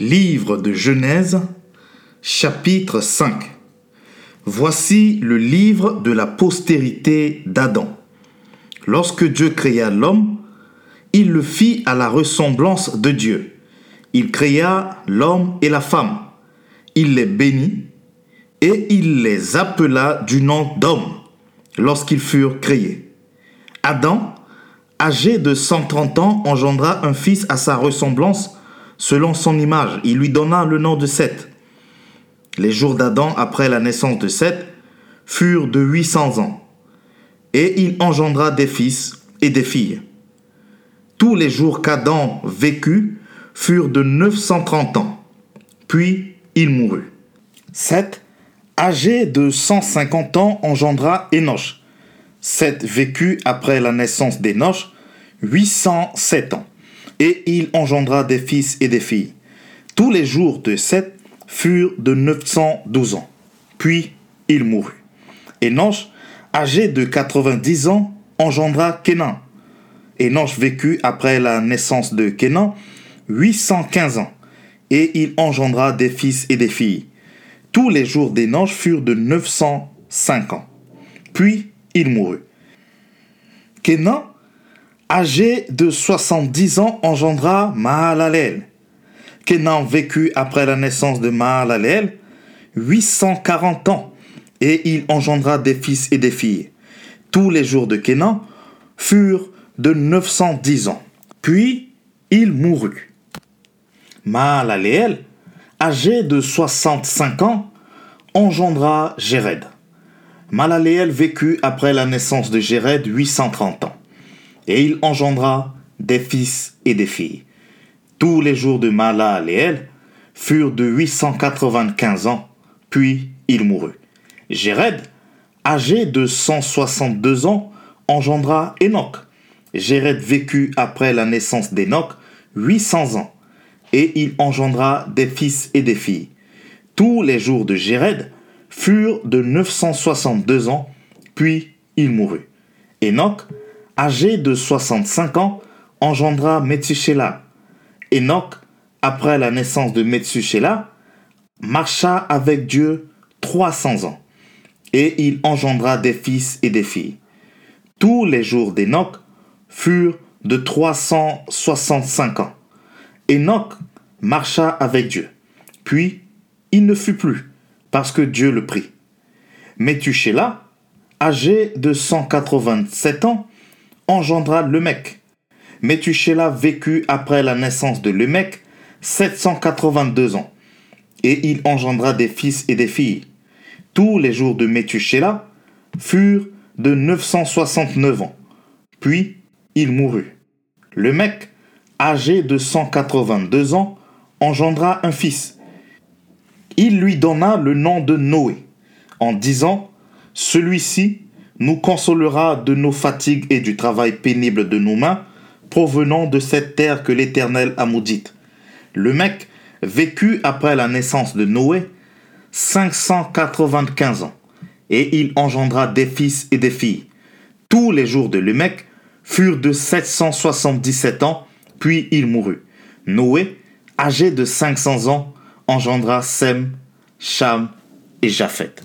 Livre de Genèse, chapitre 5. Voici le livre de la postérité d'Adam. Lorsque Dieu créa l'homme, il le fit à la ressemblance de Dieu. Il créa l'homme et la femme. Il les bénit et il les appela du nom d'homme lorsqu'ils furent créés. Adam, âgé de 130 ans, engendra un fils à sa ressemblance selon son image. Il lui donna le nom de Seth. Les jours d'Adam après la naissance de Seth furent de 800 ans. Et il engendra des fils et des filles. Tous les jours qu'Adam vécut furent de 930 ans. Puis il mourut. Seth, âgé de 150 ans, engendra Enoch. Seth vécut après la naissance d'Enoch 807 ans et il engendra des fils et des filles. Tous les jours de Seth furent de 912 ans. Puis il mourut. Enoch, âgé de 90 ans, engendra Kenan. Enoch vécut après la naissance de Kenan 815 ans, et il engendra des fils et des filles. Tous les jours d'Enoch furent de 905 ans. Puis il mourut. Kenan âgé de 70 ans, engendra Mahalalel. Kenan vécut après la naissance de Mahalalel 840 ans, et il engendra des fils et des filles. Tous les jours de Kenan furent de 910 ans. Puis il mourut. Mahalalel, âgé de 65 ans, engendra Jéred. Mahalalel vécut après la naissance de Jéred 830 ans et il engendra des fils et des filles. Tous les jours de Mahalaleel furent de 895 ans, puis il mourut. Jéred, âgé de 162 ans, engendra Enoch. Jéred vécut après la naissance d'Enoch 800 ans, et il engendra des fils et des filles. Tous les jours de Jéred furent de 962 ans, puis il mourut. Enoch âgé de 65 ans, engendra Methuselah. Enoch, après la naissance de Methuselah, marcha avec Dieu 300 ans, et il engendra des fils et des filles. Tous les jours d'Enoch furent de 365 ans. Enoch marcha avec Dieu, puis il ne fut plus, parce que Dieu le prit. Methuselah, âgé de 187 ans, engendra Lemec. Methuselah vécut après la naissance de Lemec 782 ans, et il engendra des fils et des filles. Tous les jours de Methuselah furent de 969 ans. Puis il mourut. Lemec, âgé de 182 ans, engendra un fils. Il lui donna le nom de Noé, en disant, Celui-ci nous consolera de nos fatigues et du travail pénible de nos mains, provenant de cette terre que l'Éternel a maudite. Le mec vécut après la naissance de Noé 595 ans, et il engendra des fils et des filles. Tous les jours de Lemec furent de 777 ans, puis il mourut. Noé, âgé de 500 ans, engendra Sem, Cham et Japheth.